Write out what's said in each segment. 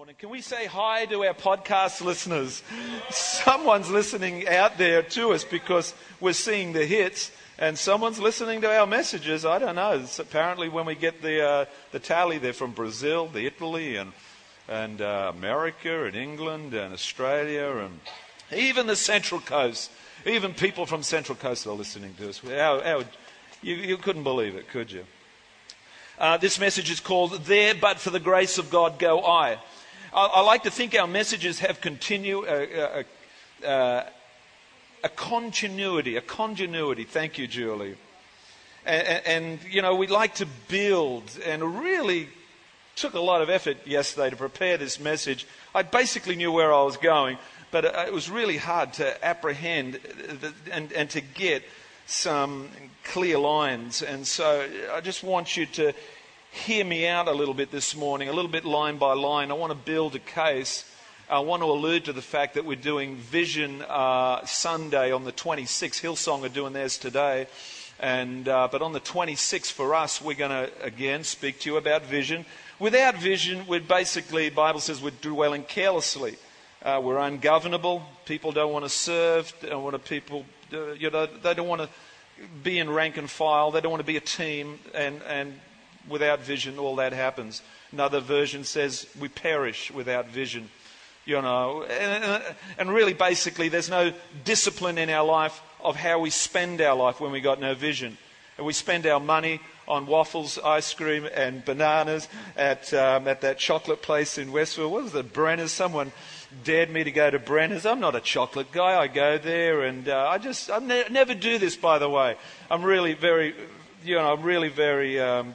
morning. Can we say hi to our podcast listeners? Someone's listening out there to us because we're seeing the hits, and someone's listening to our messages. I don't know. It's apparently, when we get the uh, the tally, they're from Brazil, the Italy, and and uh, America, and England, and Australia, and even the Central Coast. Even people from Central Coast are listening to us. Our, our, you, you couldn't believe it, could you? Uh, this message is called "There, but for the grace of God, go I." I, I like to think our messages have continue, uh, uh, uh, a continuity, a continuity. Thank you, Julie. And, and, you know, we like to build, and really took a lot of effort yesterday to prepare this message. I basically knew where I was going, but it was really hard to apprehend and, and to get some clear lines. And so I just want you to hear me out a little bit this morning, a little bit line by line. I want to build a case. I want to allude to the fact that we're doing Vision uh, Sunday on the 26th. Hillsong are doing theirs today. And, uh, but on the 26th for us, we're going to again speak to you about vision. Without vision, we're basically, Bible says, we're dwelling carelessly. Uh, we're ungovernable. People don't want to serve. They don't want to people, uh, you know, they don't want to be in rank and file. They don't want to be a team. And, and without vision, all that happens. Another version says we perish without vision. You know, and, and really, basically, there's no discipline in our life of how we spend our life when we got no vision. And we spend our money on waffles, ice cream, and bananas at, um, at that chocolate place in Westville. What was it, Brenner's? Someone dared me to go to Brenner's. I'm not a chocolate guy. I go there, and uh, I just I ne- never do this. By the way, I'm really very, you know, I'm really very um,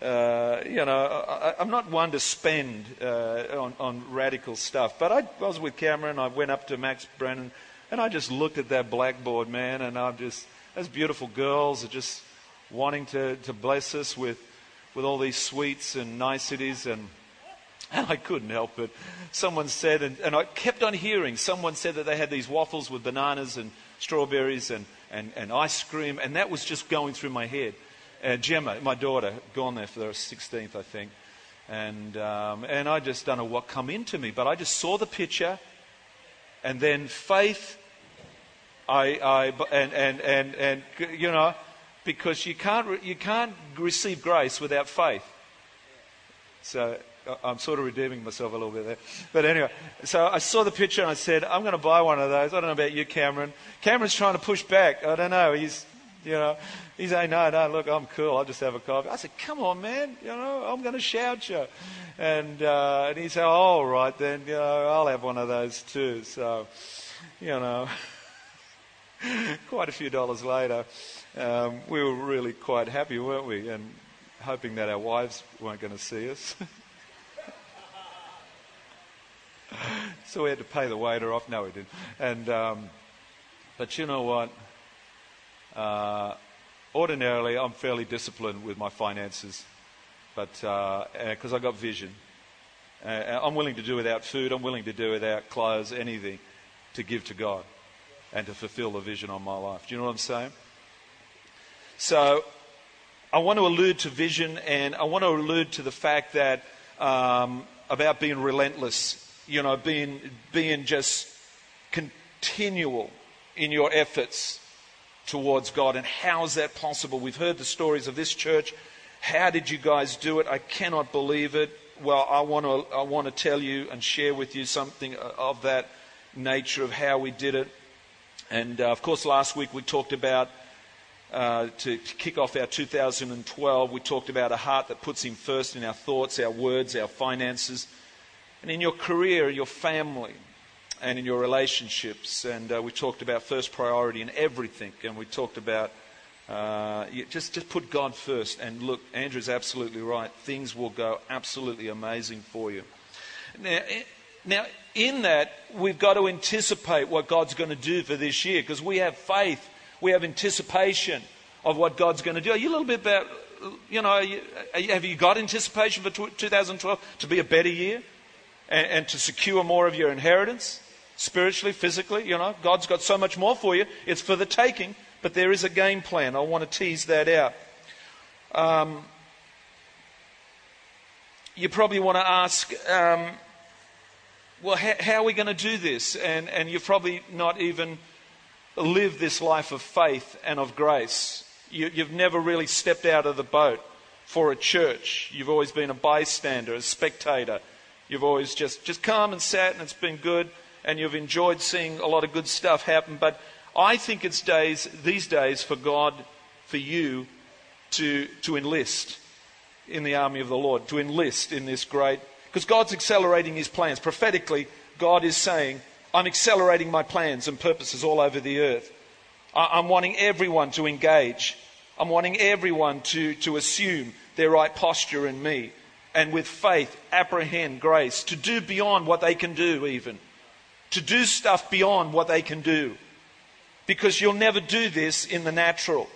uh, you know, I, am not one to spend uh, on, on, radical stuff, but I, I, was with Cameron. I went up to Max Brenner, and I just looked at that blackboard, man, and I'm just those beautiful girls are just wanting to, to bless us with with all these sweets and niceties, and and I couldn't help it. Someone said, and, and I kept on hearing. Someone said that they had these waffles with bananas and strawberries and, and, and ice cream, and that was just going through my head uh, Gemma, my daughter, gone there for the 16th, I think. And, um, and I just don't know what come into me, but I just saw the picture, and then faith, I, I, and, and, and, and, you know, because you can't, you can't receive grace without faith. So I'm sort of redeeming myself a little bit there. But anyway, so I saw the picture and I said, I'm going to buy one of those. I don't know about you, Cameron. Cameron's trying to push back. I don't know. He's, you know, he's saying, no, no, look, I'm cool. I'll just have a coffee. I said, come on, man. You know, I'm going to shout you. And, uh, and he said, oh, all right, then, you know, I'll have one of those too. So, you know, quite a few dollars later, um, we were really quite happy, weren't we? And hoping that our wives weren't going to see us. so we had to pay the waiter off. No, we didn't. And, um, but you know what? Uh, ordinarily, I'm fairly disciplined with my finances, but because uh, I got vision, uh, I'm willing to do without food. I'm willing to do without clothes, anything, to give to God and to fulfill the vision on my life. Do you know what I'm saying? So, I want to allude to vision, and I want to allude to the fact that um, about being relentless. You know, being being just continual in your efforts towards God. And how is that possible? We've heard the stories of this church. How did you guys do it? I cannot believe it. Well, I want to, I want to tell you and share with you something of that nature of how we did it. And uh, of course, last week we talked about, uh, to, to kick off our 2012, we talked about a heart that puts Him first in our thoughts, our words, our finances, and in your career, your family and in your relationships. And uh, we talked about first priority in everything. And we talked about uh, just, just put God first. And look, Andrew's absolutely right. Things will go absolutely amazing for you. Now, now in that, we've got to anticipate what God's going to do for this year because we have faith, we have anticipation of what God's going to do. Are you a little bit about, you know, you, have you got anticipation for 2012 to be a better year and, and to secure more of your inheritance? Spiritually, physically. You know, God's got so much more for you. It's for the taking, but there is a game plan. I want to tease that out. Um, you probably want to ask, um, well, how, how are we going to do this? And, and you've probably not even lived this life of faith and of grace. You, you've never really stepped out of the boat for a church. You've always been a bystander, a spectator. You've always just, just come and sat, and it's been good, and you've enjoyed seeing a lot of good stuff happen. But I think it's days, these days, for God, for you, to, to enlist in the army of the Lord, to enlist in this great. Because God's accelerating his plans. Prophetically, God is saying, I'm accelerating my plans and purposes all over the earth. I'm wanting everyone to engage. I'm wanting everyone to, to assume their right posture in me and with faith apprehend grace, to do beyond what they can do, even. To do stuff beyond what they can do. Because you'll never do this in the natural.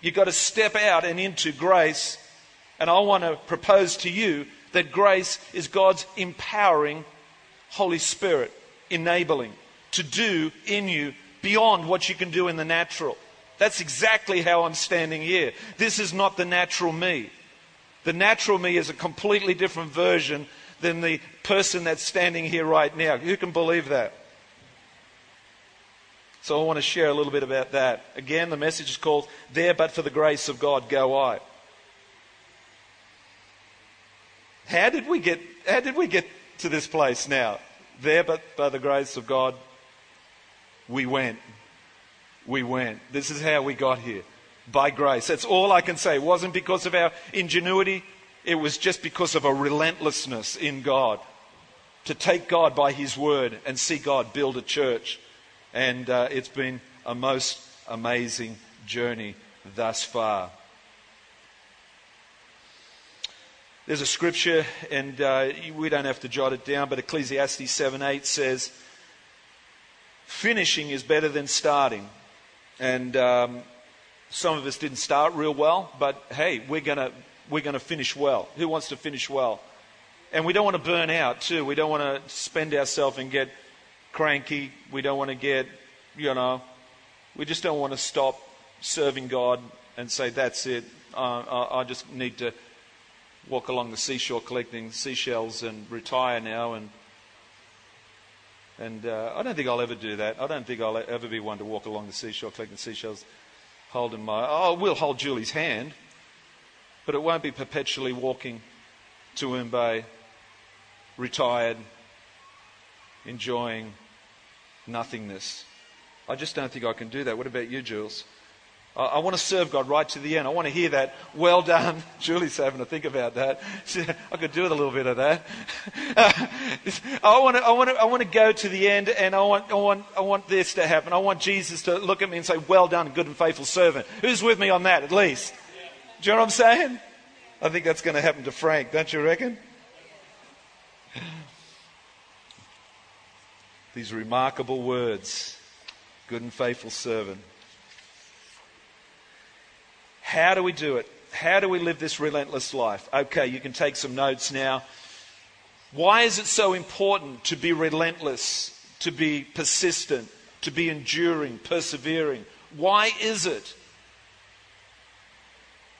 You've got to step out and into grace. And I want to propose to you that grace is God's empowering Holy Spirit, enabling to do in you beyond what you can do in the natural. That's exactly how I'm standing here. This is not the natural me. The natural me is a completely different version than the person that's standing here right now. Who can believe that? So I want to share a little bit about that. Again, the message is called There But for the Grace of God Go I. How did we get how did we get to this place now? There but by the grace of God we went. We went. This is how we got here. By grace. That's all I can say. It wasn't because of our ingenuity. It was just because of a relentlessness in God. To take God by His word and see God build a church. And uh, it's been a most amazing journey thus far. There's a scripture, and uh, we don't have to jot it down, but Ecclesiastes 7 8 says, Finishing is better than starting. And um, some of us didn't start real well, but hey, we're going we're going to finish well. Who wants to finish well? And we don't want to burn out, too. We don't want to spend ourselves and get cranky. We don't want to get, you know, we just don't want to stop serving God and say, that's it. Uh, I, I just need to walk along the seashore collecting seashells and retire now. And, and uh, I don't think I'll ever do that. I don't think I'll ever be one to walk along the seashore collecting seashells, holding my. Oh, we'll hold Julie's hand, but it won't be perpetually walking to Bay, retired, enjoying nothingness. I just don't think I can do that. What about you, Jules? I, I want to serve God right to the end. I want to hear that. Well done. Julie's having to think about that. I could do with a little bit of that. I want to, I want to, I want to go to the end and I want, I want, I want this to happen. I want Jesus to look at me and say, well done, good and faithful servant. Who's with me on that at least? Do you know what I'm saying? I think that's going to happen to Frank, don't you reckon? These remarkable words, good and faithful servant. How do we do it? How do we live this relentless life? Okay, you can take some notes now. Why is it so important to be relentless, to be persistent, to be enduring, persevering? Why is it?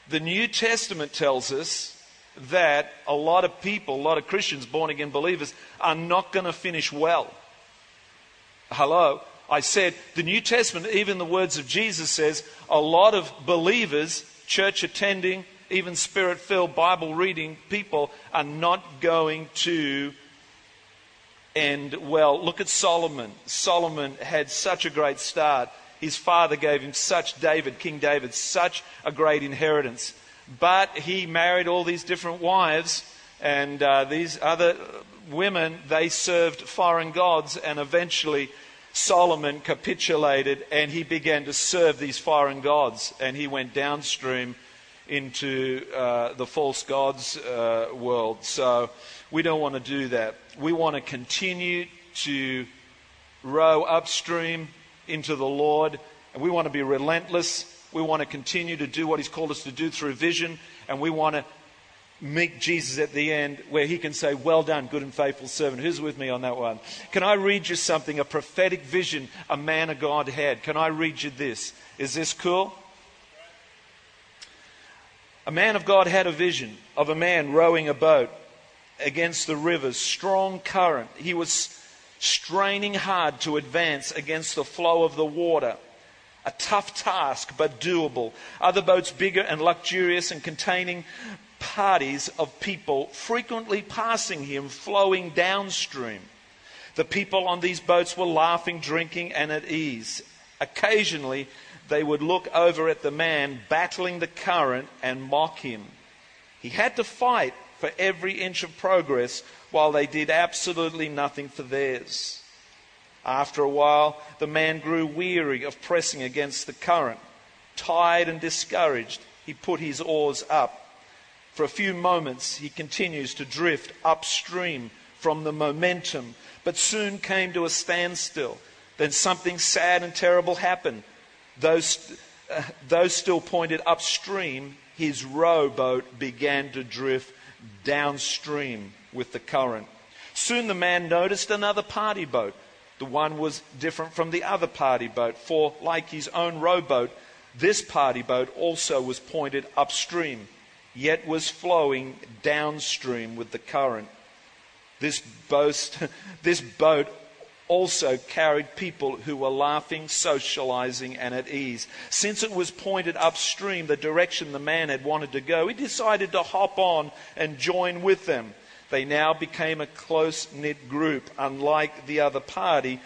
The New Testament tells us that a lot of people, a lot of Christians, born again believers, are not going to finish well. Hello? I said the New Testament, even the words of Jesus says, a lot of believers, church attending, even spirit filled Bible reading people are not going to end well. Look at Solomon. Solomon had such a great start. His father gave him such, David, King David, such a great inheritance. But he married all these different wives, and uh, these other women, they served foreign gods, and eventually Solomon capitulated and he began to serve these foreign gods. And he went downstream into uh, the false gods uh, world. So we don't want to do that. We want to continue to row upstream into the Lord. And we want to be relentless. We want to continue to do what He's called us to do through vision. And we want to meet Jesus at the end where he can say, Well done, good and faithful servant. Who's with me on that one? Can I read you something? A prophetic vision a man of God had. Can I read you this? Is this cool? A man of God had a vision of a man rowing a boat against the river's strong current. He was straining hard to advance against the flow of the water. A tough task, but doable. Other boats, bigger and luxurious and containing parties of people, frequently passing him, flowing downstream. The people on these boats were laughing, drinking, and at ease. Occasionally, they would look over at the man battling the current and mock him. He had to fight for every inch of progress while they did absolutely nothing for theirs. After a while, the man grew weary of pressing against the current. Tired and discouraged, he put his oars up. For a few moments, he continues to drift upstream from the momentum, but soon came to a standstill. Then something sad and terrible happened. Those, uh, those still pointed upstream, his rowboat began to drift downstream with the current. Soon the man noticed another party boat. The one was different from the other party boat, for like his own rowboat, this party boat also was pointed upstream, yet was flowing downstream with the current. This, boast, this boat also carried people who were laughing, socializing, and at ease. Since it was pointed upstream, the direction the man had wanted to go, he decided to hop on and join with them. They now became a close knit group, unlike the other party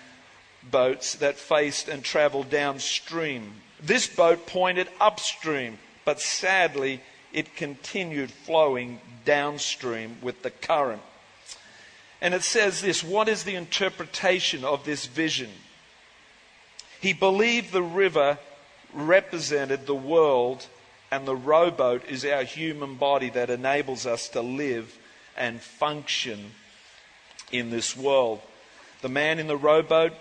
boats that faced and traveled downstream. This boat pointed upstream, but sadly, it continued flowing downstream with the current. And it says this what is the interpretation of this vision? He believed the river represented the world, and the rowboat is our human body that enables us to live and function in this world. The man in the rowboat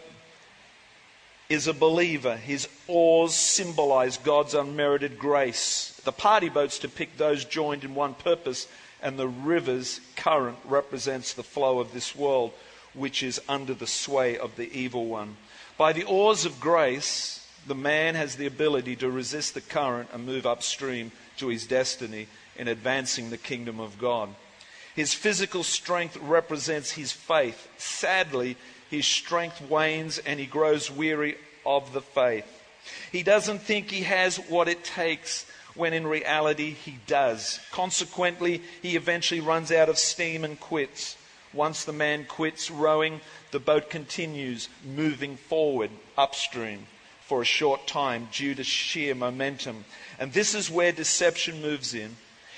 is a believer. His oars symbolize God's unmerited grace. The party boats depict those joined in one purpose, and the river's current represents the flow of this world, which is under the sway of the evil one. By the oars of grace, the man has the ability to resist the current and move upstream to his destiny in advancing the kingdom of God. His physical strength represents his faith. Sadly, his strength wanes and he grows weary of the faith. He doesn't think he has what it takes when in reality he does. Consequently, he eventually runs out of steam and quits. Once the man quits rowing, the boat continues moving forward upstream for a short time due to sheer momentum. And this is where deception moves in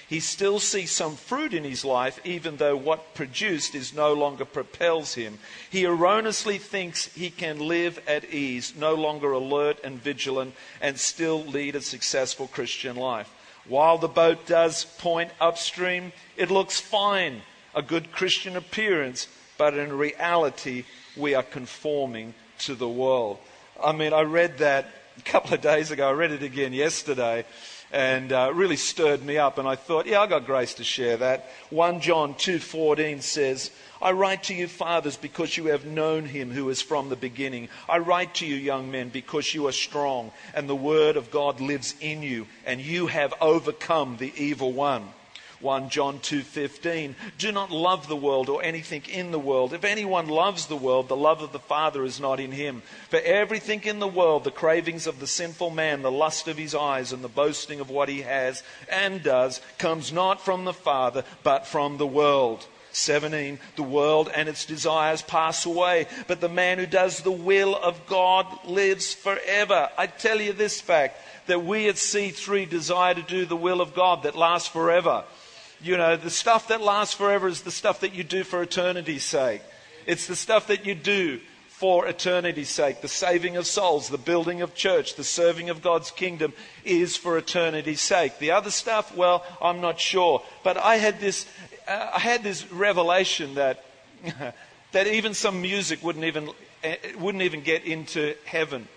he still sees some fruit in his life, even though what produced is no longer propels him. He erroneously thinks he can live at ease, no longer alert and vigilant, and still lead a successful Christian life. While the boat does point upstream, it looks fine, a good Christian appearance, but in reality, we are conforming to the world. I mean, I read that a couple of days ago, I read it again yesterday and uh, really stirred me up. And I thought, yeah, I got grace to share that. 1 John 2:14 says, "I write to you, fathers, because you have known him who is from the beginning. I write to you, young men, because you are strong, and the word of God lives in you, and you have overcome the evil one." 1 John 2:15 Do not love the world or anything in the world. If anyone loves the world, the love of the Father is not in him. For everything in the world, the cravings of the sinful man, the lust of his eyes and the boasting of what he has and does comes not from the Father, but from the world. 17 The world and its desires pass away, but the man who does the will of God lives forever. I tell you this fact that we at C3 desire to do the will of God that lasts forever. You know, the stuff that lasts forever is the stuff that you do for eternity's sake. It's the stuff that you do for eternity's sake. The saving of souls, the building of church, the serving of God's kingdom is for eternity's sake. The other stuff, well, I'm not sure. But I had this, uh, I had this revelation that, that even some music wouldn't even, uh, wouldn't even get into heaven.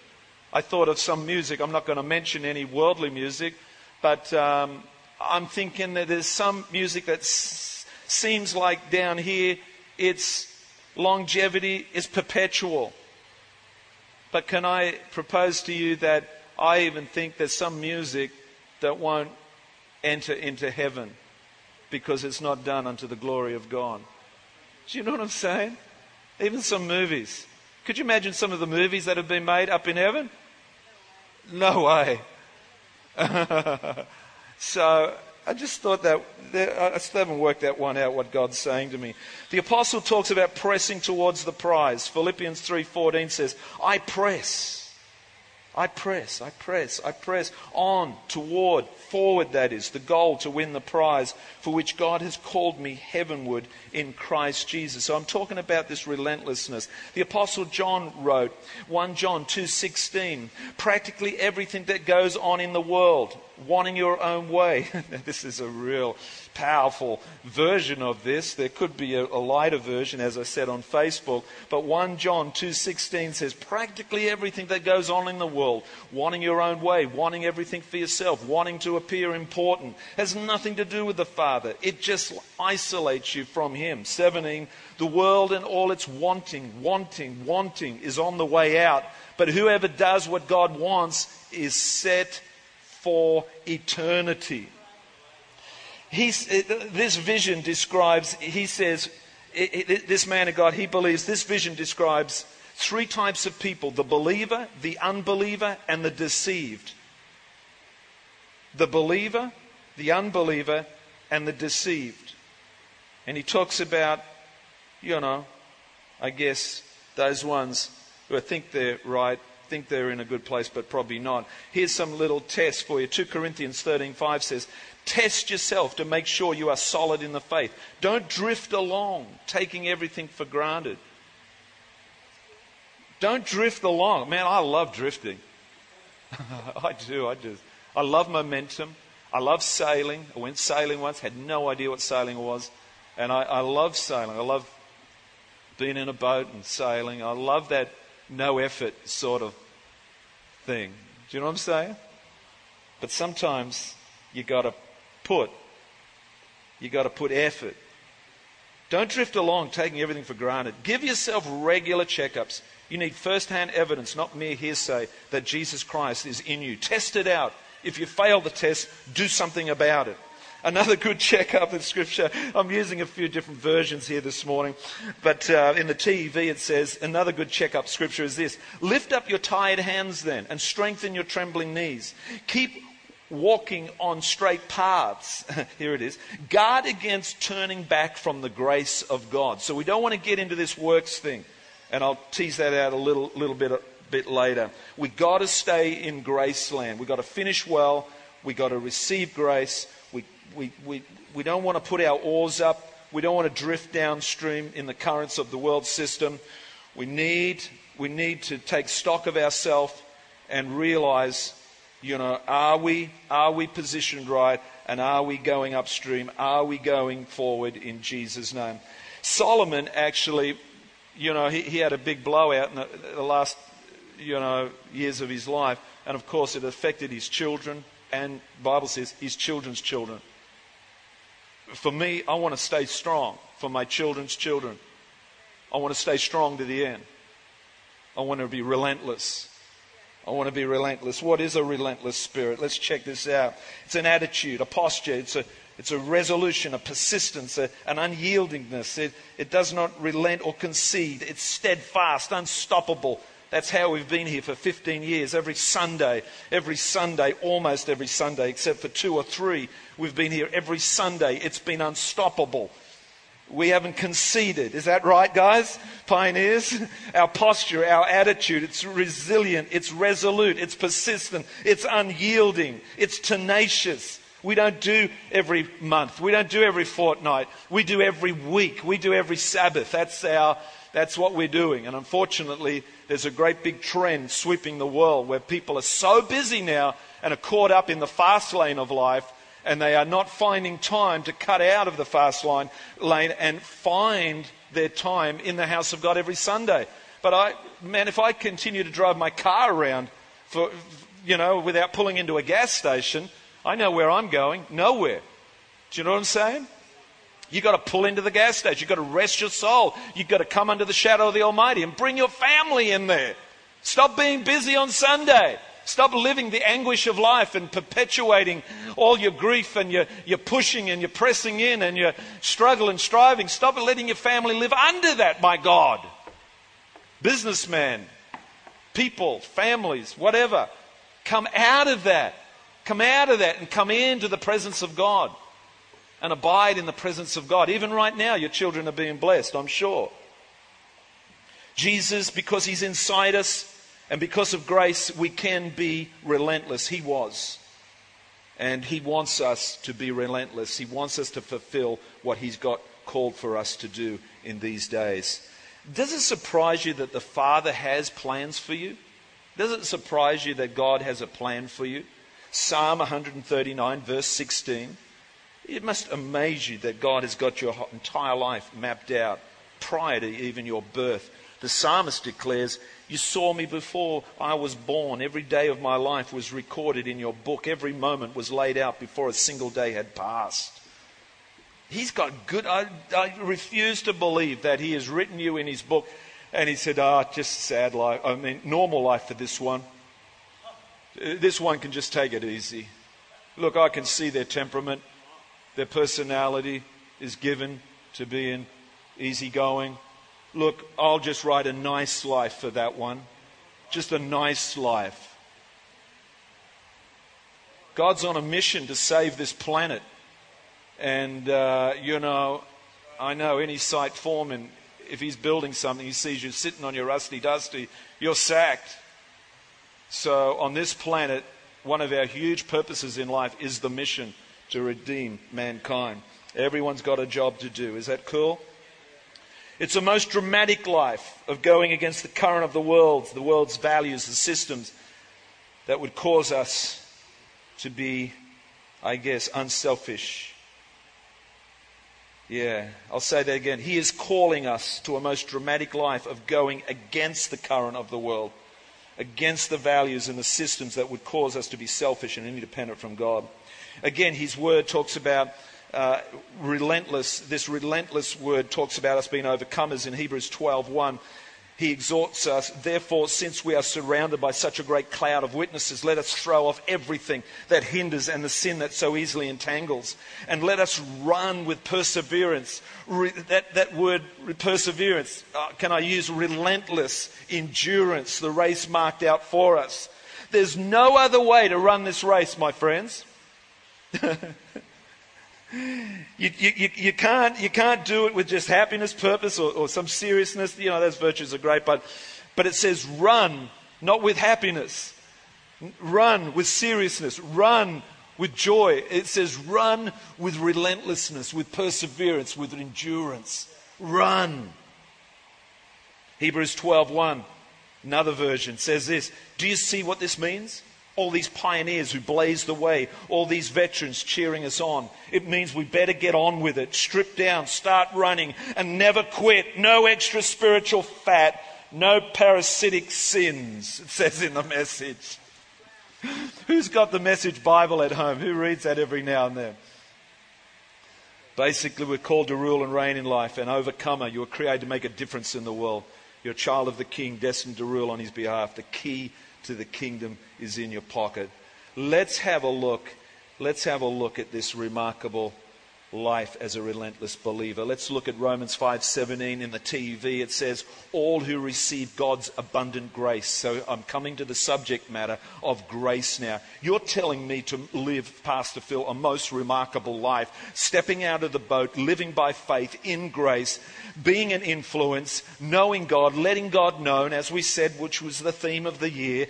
I thought of some music. I'm not going to mention any worldly music, but um, I'm thinking that there's some music that seems like down here its longevity is perpetual. But can I propose to you that I even think there's some music that won't enter into heaven because it's not done unto the glory of God? Do you know what I'm saying? Even some movies. Could you imagine some of the movies that have been made up in heaven? No way. so I just thought that, I still haven't worked that one out, what God's saying to me. The apostle talks about pressing towards the prize. Philippians 3.14 says, I press. I press, I press, I press on, toward, forward, that is, the goal to win the prize for which God has called me heavenward in Christ Jesus. So I'm talking about this relentlessness. The apostle John wrote, 1 John 2:16, practically everything that goes on in the world, wanting your own way. this is a real powerful version of this. There could be a, a, lighter version, as I said on Facebook. But 1 John 2.16 says, practically everything that goes on in the world, wanting your own way, wanting everything for yourself, wanting to appear important, has nothing to do with the Father. It just isolates you from Him. 17, the world and all its wanting, wanting, wanting is on the way out. But whoever does what God wants is set for eternity. He's, eh, this vision describes, he says, eh, eh, this man of God, he believes this vision describes three types of people the believer, the unbeliever, and the deceived. The believer, the unbeliever, and the deceived. And he talks about, you know, I guess those ones who I think they're right, think they're in a good place, but probably not. Here's some little tests for you. 2 Corinthians 13:5 says, Test yourself to make sure you are solid in the faith. Don't drift along, taking everything for granted. Don't drift along. Man, I love drifting. I do. I just, I love momentum. I love sailing. I went sailing once, had no idea what sailing was. And I, I love sailing. I love being in a boat and sailing. I love that no effort sort of thing. Do you know what I'm saying? But sometimes you got to put. You got to put effort. Don't drift along taking everything for granted. Give yourself regular checkups. You need first hand evidence, not mere hearsay, that Jesus Christ is in you. Test it out. If you fail the test, do something about it. Another good checkup in Scripture. I'm using a few different versions here this morning, but uh, in the TEV it says another good checkup Scripture is this: Lift up your tired hands then, and strengthen your trembling knees. Keep walking on straight paths. Here it is. Guard against turning back from the grace of God. So we don't want to get into this works thing. And I'll tease that out a little, little bit, a bit later. We've got to stay in grace land. We've got to finish well. We've got to receive grace. We, we, we, don't want to put our oars up. We don't want to drift downstream in the currents of the world system. We need, we need to take stock of ourselves and realize you know, are we, are we positioned right? And are we going upstream? Are we going forward in Jesus' name? Solomon actually, you know, he, he had a big blowout in the, the last, you know, years of his life. And of course, it affected his children and, Bible says, his children's children. For me, I want to stay strong for my children's children. I want to stay strong to the end. I want to be relentless. I want to be relentless. What is a relentless spirit? Let's check this out. It's an attitude, a posture, it's a, it's a resolution, a persistence, a, an unyieldingness. It, it does not relent or concede. It's steadfast, unstoppable. That's how we've been here for 15 years. Every Sunday, every Sunday, almost every Sunday, except for two or three, we've been here every Sunday. It's been unstoppable. We haven't conceded. Is that right, guys? Pioneers? Our posture, our attitude, it's resilient, it's resolute, it's persistent, it's unyielding, it's tenacious. We don't do every month. We don't do every fortnight. We do every week. We do every Sabbath. That's our, that's what we're doing. And unfortunately, there's a great big trend sweeping the world where people are so busy now and are caught up in the fast lane of life and they are not finding time to cut out of the fast line lane and find their time in the house of God every Sunday. But I, man, if I continue to drive my car around for, you know, without pulling into a gas station, I know where I'm going. Nowhere. Do you know what I'm saying? You've got to pull into the gas station. You've got to rest your soul. You've got to come under the shadow of the Almighty and bring your family in there. Stop being busy on Sunday. Stop living the anguish of life and perpetuating all your grief and your, your pushing and your pressing in and your struggle and striving. Stop letting your family live under that, my God. businessman, people, families, whatever. Come out of that. Come out of that and come into the presence of God and abide in the presence of God. Even right now, your children are being blessed, I'm sure. Jesus, because He's inside us and because of grace, we can be relentless. He was. And He wants us to be relentless. He wants us to fulfill what He's got called for us to do in these days. Does it surprise you that the Father has plans for you? Does it surprise you that God has a plan for you? Psalm 139, verse 16. It must amaze you that God has got your entire life mapped out prior to even your birth. The psalmist declares, You saw me before I was born. Every day of my life was recorded in your book. Every moment was laid out before a single day had passed. He's got good. I, I refuse to believe that he has written you in his book and he said, Ah, oh, just sad life. I mean, normal life for this one. This one can just take it easy. Look, I can see their temperament, their personality is given to being easygoing. Look, I'll just write a nice life for that one. Just a nice life. God's on a mission to save this planet. And, uh, you know, I know any site foreman, if he's building something, he sees you sitting on your rusty dusty, you're sacked. So on this planet, one of our huge purposes in life is the mission to redeem mankind. Everyone's got a job to do. Is that cool? It's a most dramatic life of going against the current of the world, the world's values, the systems that would cause us to be, I guess, unselfish yeah, I'll say that again. He is calling us to a most dramatic life of going against the current of the world, against the values and the systems that would cause us to be selfish and independent from God. Again, his word talks about uh, relentless. This relentless word talks about us being overcomers in Hebrews 12:1 he exhorts us, therefore, since we are surrounded by such a great cloud of witnesses, let us throw off everything that hinders and the sin that so easily entangles. And let us run with perseverance. Re- that, that word, perseverance, uh, can I use relentless endurance, the race marked out for us. There's no other way to run this race, my friends. You, you, you, can't, you can't do it with just happiness, purpose, or, or some seriousness. You know, those virtues are great, but, but it says run, not with happiness. Run with seriousness. Run with joy. It says run with relentlessness, with perseverance, with endurance. Run. Hebrews 12:1, another version says this. Do you see what this means? All these pioneers who blazed the way, all these veterans cheering us on. It means we better get on with it, strip down, start running, and never quit. No extra spiritual fat, no parasitic sins, it says in the message. Who's got the message Bible at home? Who reads that every now and then? Basically, we're called to rule and reign in life, an overcomer. You were created to make a difference in the world. You're a child of the King, destined to rule on his behalf. The key to the kingdom is in your pocket. Let's have a look. Let's have a look at this remarkable life as a relentless believer. Let's look at Romans 5:17 in the TEV. It says, "All who receive God's abundant grace." So I'm coming to the subject matter of grace now. You're telling me to live, Pastor Phil, a most remarkable life, stepping out of the boat, living by faith in grace, being an influence, knowing God, letting God known, as we said, which was the theme of the year,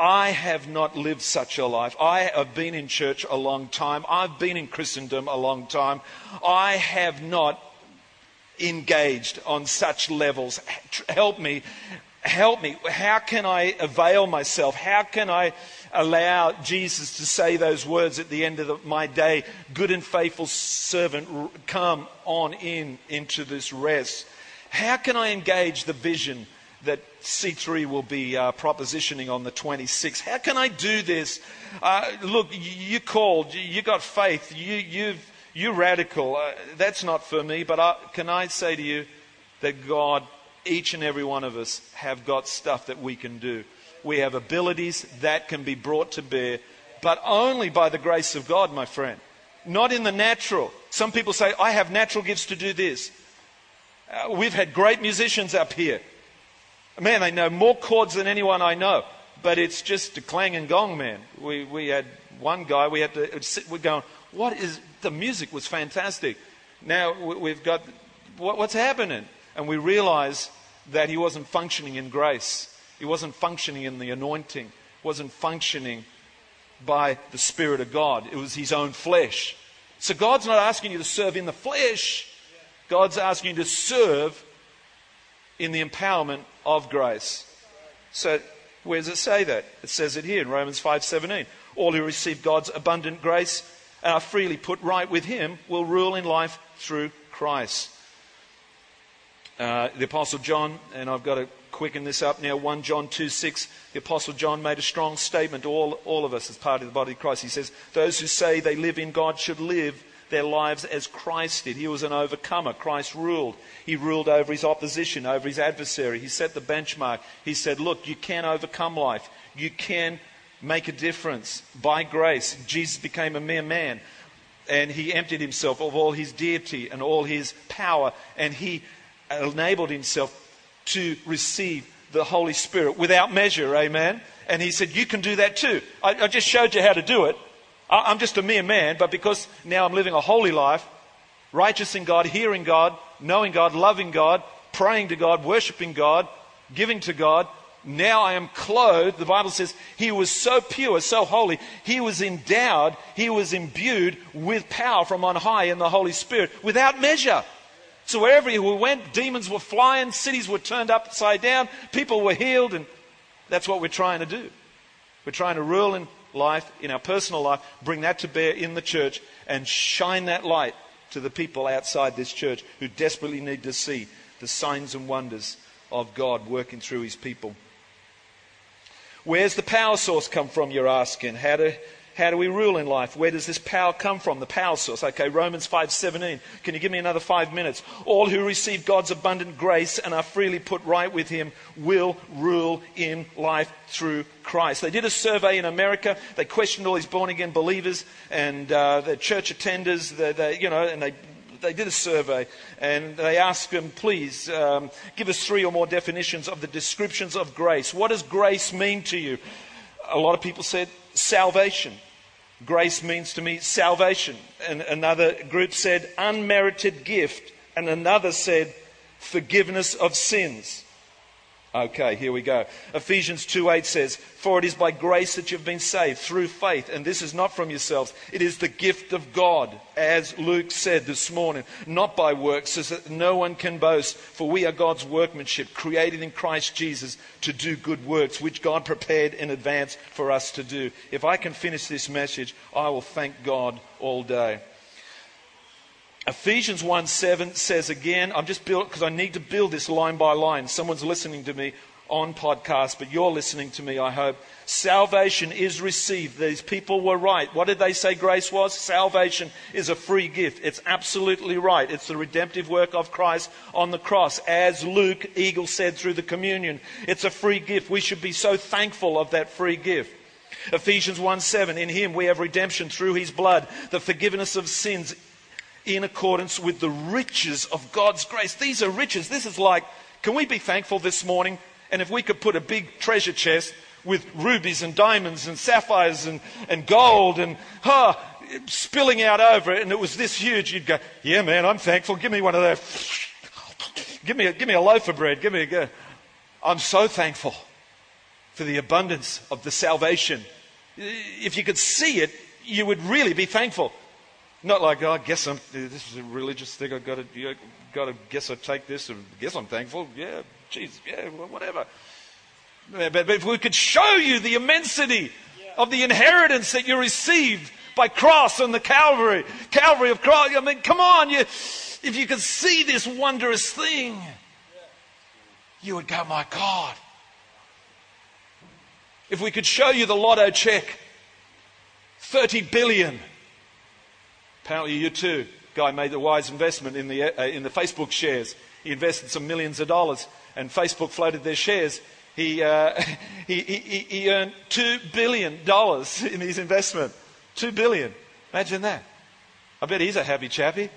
I have not lived such a life. I have been in church a long time. I've been in Christendom a long time. I have not engaged on such levels. Help me. Help me. How can I avail myself? How can I allow Jesus to say those words at the end of the, my day? Good and faithful servant, come on in into this rest. How can I engage the vision that C3 will be uh, propositioning on the 26th. How can I do this? Uh, look, you called, you got faith, you, you've, you're radical. Uh, that's not for me, but I, can I say to you that God, each and every one of us, have got stuff that we can do. We have abilities that can be brought to bear, but only by the grace of God, my friend. Not in the natural. Some people say, I have natural gifts to do this. Uh, we've had great musicians up here Man, they know more chords than anyone I know, but it's just a clang and gong, man. We, we had one guy, we had to sit, we're going, what is, the music was fantastic. Now we've got, what, what's happening? And we realize that he wasn't functioning in grace. He wasn't functioning in the anointing. wasn't functioning by the Spirit of God. It was his own flesh. So God's not asking you to serve in the flesh. God's asking you to serve in the empowerment of grace. So where does it say that? It says it here in Romans 5:17. All who receive God's abundant grace and are freely put right with him will rule in life through Christ. Uh, the Apostle John, and I've got to quicken this up now, 1 John 2 6, the Apostle John made a strong statement to all, all of us as part of the body of Christ. He says, Those who say they live in God should live their lives as Christ did. He was an overcomer. Christ ruled. He ruled over his opposition, over his adversary. He set the benchmark. He said, Look, you can overcome life. You can make a difference by grace. Jesus became a mere man and he emptied himself of all his deity and all his power and he enabled himself to receive the Holy Spirit without measure. Amen. And he said, You can do that too. I, I just showed you how to do it. I'm just a mere man, but because now I'm living a holy life, righteous in God, hearing God, knowing God, loving God, praying to God, worshiping God, giving to God, now I am clothed. The Bible says he was so pure, so holy. He was endowed, he was imbued with power from on high in the Holy Spirit without measure. So wherever we went, demons were flying, cities were turned upside down, people were healed, and that's what we're trying to do. We're trying to rule in life, in our personal life, bring that to bear in the church, and shine that light to the people outside this church who desperately need to see the signs and wonders of God working through his people. Where's the power source come from, you're asking? How do, how do we rule in life? Where does this power come from? The power source. Okay, Romans 5:17. Can you give me another 5 minutes? All who receive God's abundant grace and are freely put right with him will rule in life through Christ. They did a survey in America. They questioned all these born again believers and uh, the church attenders, the, the, you know, and they they did a survey and they asked them, please um, give us three or more definitions of the descriptions of grace. What does grace mean to you? A lot of people said salvation. Grace means to me salvation. And another group said unmerited gift. And another said forgiveness of sins. Okay, here we go. Ephesians 2:8 says, "For it is by grace that you've been saved through faith, and this is not from yourselves; it is the gift of God, as Luke said this morning, not by works, so that no one can boast, for we are God's workmanship, created in Christ Jesus to do good works, which God prepared in advance for us to do." If I can finish this message, I will thank God all day. Ephesians 1 7 says again, I'm just built because I need to build this line by line. Someone's listening to me on podcast, but you're listening to me, I hope. Salvation is received. These people were right. What did they say grace was? Salvation is a free gift. It's absolutely right. It's the redemptive work of Christ on the cross. As Luke Eagle said through the communion, it's a free gift. We should be so thankful of that free gift. Ephesians 1 7, in him we have redemption through his blood, the forgiveness of sins in accordance with the riches of God's grace. These are riches. This is like, can we be thankful this morning? And if we could put a big treasure chest with rubies and diamonds and sapphires and, and gold and huh, spilling out over it, and it was this huge, you'd go, Yeah, man, I'm thankful. Give me one of those. Give me a, give me a loaf of bread. Give me a. I'm so thankful for the abundance of the salvation. If you could see it, you would really be thankful. Not like, oh, I guess I'm, this is a religious thing. I've got to, you know, got to guess I take this and guess I'm thankful. Yeah, Jesus, yeah, whatever. But, but if we could show you the immensity of the inheritance that you received by cross on the Calvary, Calvary of Christ. I mean, come on, you, if you could see this wondrous thing, you would go, my God. If we could show you the lotto check, 30 billion Apparently, U2. Guy made a wise investment in the, uh, in the Facebook shares. He invested some millions of dollars, and Facebook floated their shares. He, uh, he, he, he earned $2 billion in his investment. 2 billion. Imagine that. I bet he's a happy chappy.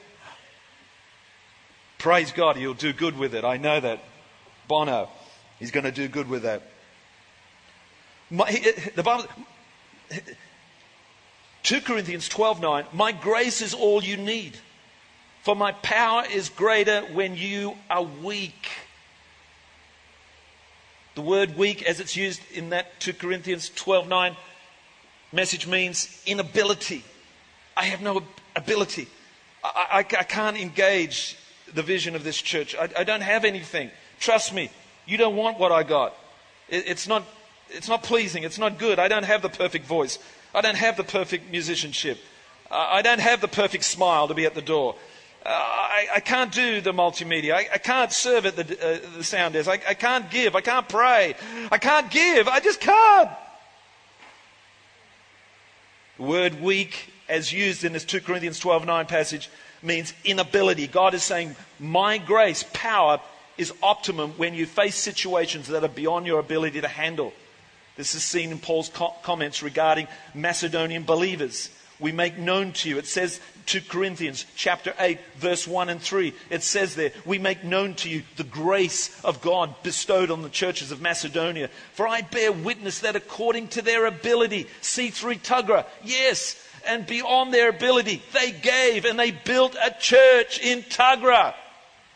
Praise God, he'll do good with it. I know that. Bono. He's going to do good with that. My, the Bible, 2 Corinthians 12:9, "My grace is all you need, for my power is greater when you are weak." The word weak as it's used in that 2 Corinthians 12:9 message means inability. I have no ability. I, I, I can't engage the vision of this church. I, I, don't have anything. Trust me, you don't want what I got. It, it's, not, it's not pleasing. It's not good. I don't have the perfect voice. I don't have the perfect musicianship. I don't have the perfect smile to be at the door. Uh, I, I, can't do the multimedia. I, I can't serve at the, uh, the sound desk. I, I can't give. I can't pray. I can't give. I just can't. The word weak, as used in this 2 Corinthians 12 9 passage, means inability. God is saying, My grace, power, is optimum when you face situations that are beyond your ability to handle. This is seen in Paul's co- comments regarding Macedonian believers. We make known to you. It says to Corinthians chapter 8 verse 1 and 3. It says there, we make known to you the grace of God bestowed on the churches of Macedonia. For I bear witness that according to their ability, C3 Tuggerah, yes, and beyond their ability, they gave and they built a church in Tuggerah.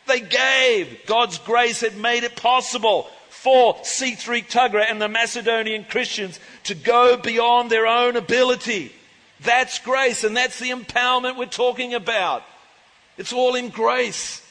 They gave. God's grace had made it possible for C3 Tuggerah and the Macedonian Christians to go beyond their own ability. That's grace, and that's the empowerment we're talking about. It's all in grace.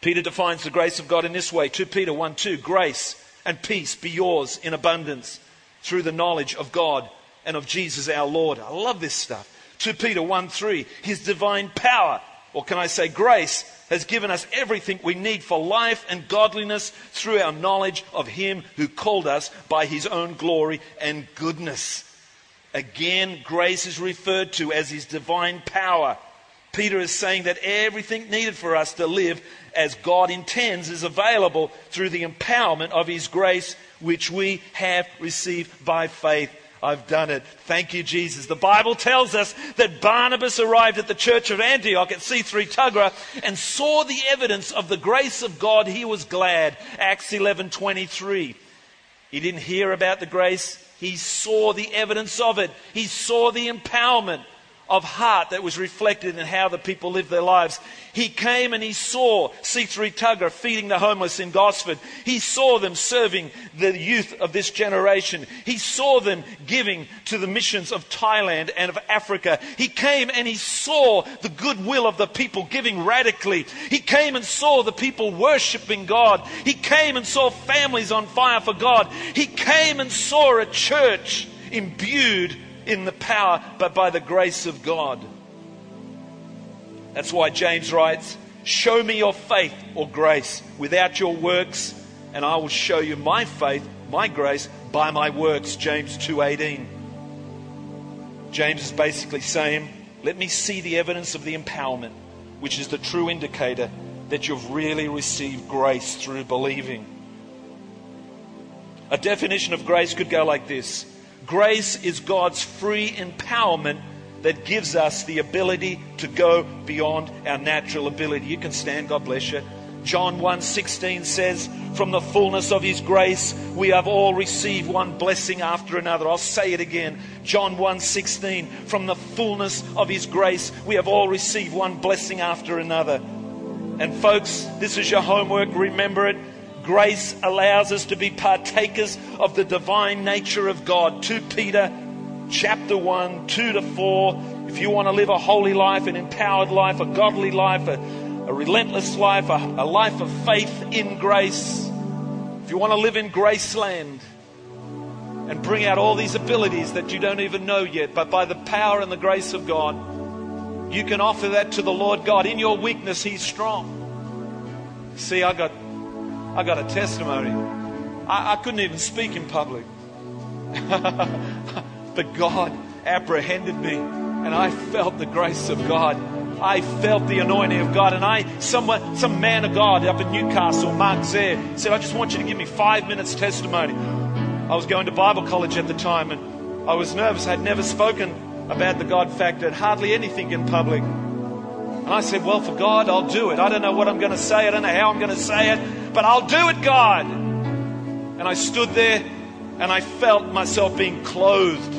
Peter defines the grace of God in this way 2 Peter 1 2 Grace and peace be yours in abundance through the knowledge of God and of Jesus our Lord. I love this stuff. 2 Peter 1 3 His divine power, or can I say grace, has given us everything we need for life and godliness through our knowledge of Him who called us by His own glory and goodness. Again, grace is referred to as His divine power. Peter is saying that everything needed for us to live as God intends is available through the empowerment of His grace, which we have received by faith. I've done it. Thank you, Jesus. The Bible tells us that Barnabas arrived at the church of Antioch at C3 Tuggerah and saw the evidence of the grace of God. He was glad. Acts 11:23. He didn't hear about the grace. He saw the evidence of it. He saw the empowerment of heart that was reflected in how the people lived their lives. He came and he saw C3 Tuggerah feeding the homeless in Gosford. He saw them serving the youth of this generation. He saw them giving to the missions of Thailand and of Africa. He came and he saw the goodwill of the people giving radically. He came and saw the people worshiping God. He came and saw families on fire for God. He came and saw a church imbued in the power, but by the grace of God. That's why James writes, Show me your faith or grace without your works, and I will show you my faith, my grace, by my works. James 2:18. James is basically saying, Let me see the evidence of the empowerment, which is the true indicator that you've really received grace through believing. A definition of grace could go like this Grace is God's free empowerment that gives us the ability to go beyond our natural ability. You can stand, God bless you. John 1:16 says, "From the fullness of his grace we have all received one blessing after another." I'll say it again. John 1:16, "From the fullness of his grace we have all received one blessing after another." And folks, this is your homework. Remember it. Grace allows us to be partakers of the divine nature of God. 2 Peter chapter 1, 2 to 4. If you want to live a holy life, an empowered life, a godly life, a, a relentless life, a, a life of faith in grace, if you want to live in Graceland and bring out all these abilities that you don't even know yet, but by the power and the grace of God, you can offer that to the Lord God. In your weakness, He's strong. See, I got I got a testimony. I, I couldn't even speak in public. but God apprehended me, and I felt the grace of God. I felt the anointing of God. And I, someone, some man of God up in Newcastle, Mark Zaire, said, I just want you to give me five minutes testimony. I was going to Bible college at the time and I was nervous. I'd never spoken about the God factor, hardly anything in public. And I said, Well, for God, I'll do it. I don't know what I'm going to say. I don't know how I'm going to say it. But I'll do it, God. And I stood there and I felt myself being clothed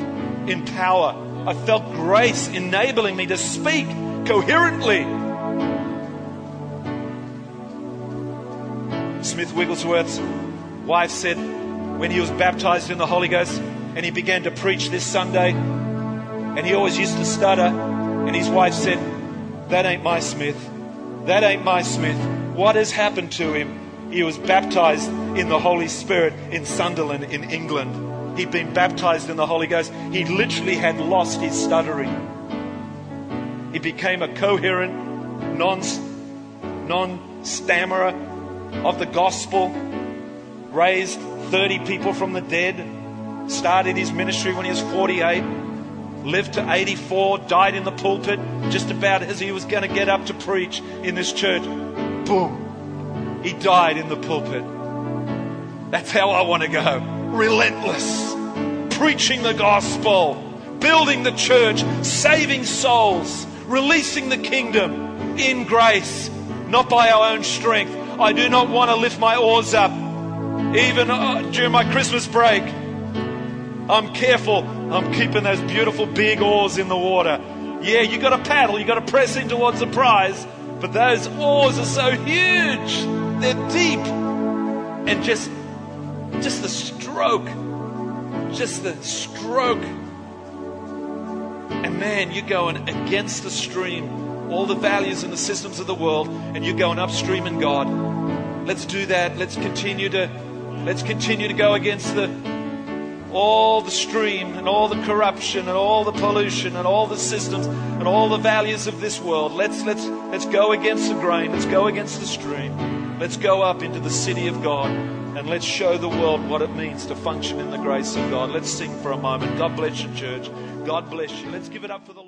in power. I felt grace enabling me to speak coherently. Smith Wigglesworth's wife said when he was baptized in the Holy Ghost and he began to preach this Sunday, and he always used to stutter, and his wife said, That ain't my Smith. That ain't my Smith. What has happened to him? He was baptized in the Holy Spirit in Sunderland, in England. He'd been baptized in the Holy Ghost. He literally had lost his stuttering. He became a coherent, non, non-stammerer of the gospel, raised 30 people from the dead, started his ministry when he was 48, lived to 84, died in the pulpit just about as he was going to get up to preach in this church. Boom. He died in the pulpit. That's how I want to go. Relentless. Preaching the gospel, building the church, saving souls, releasing the kingdom in grace, not by our own strength. I do not want to lift my oars up, even uh, during my Christmas break. I'm careful. I'm keeping those beautiful big oars in the water. Yeah, you got to paddle, you got to press in towards the prize, but those oars are so huge. They're deep. And just just the stroke. Just the stroke. And man, you're going against the stream, all the values and the systems of the world, and you're going upstream in God. Let's do that. Let's continue to let's continue to go against the all the stream and all the corruption and all the pollution and all the systems and all the values of this world. Let's, let's, let's go against the grain. Let's go against the stream. Let's go up into the city of God and let's show the world what it means to function in the grace of God. Let's sing for a moment. God bless you, church. God bless you. Let's give it up for the Lord.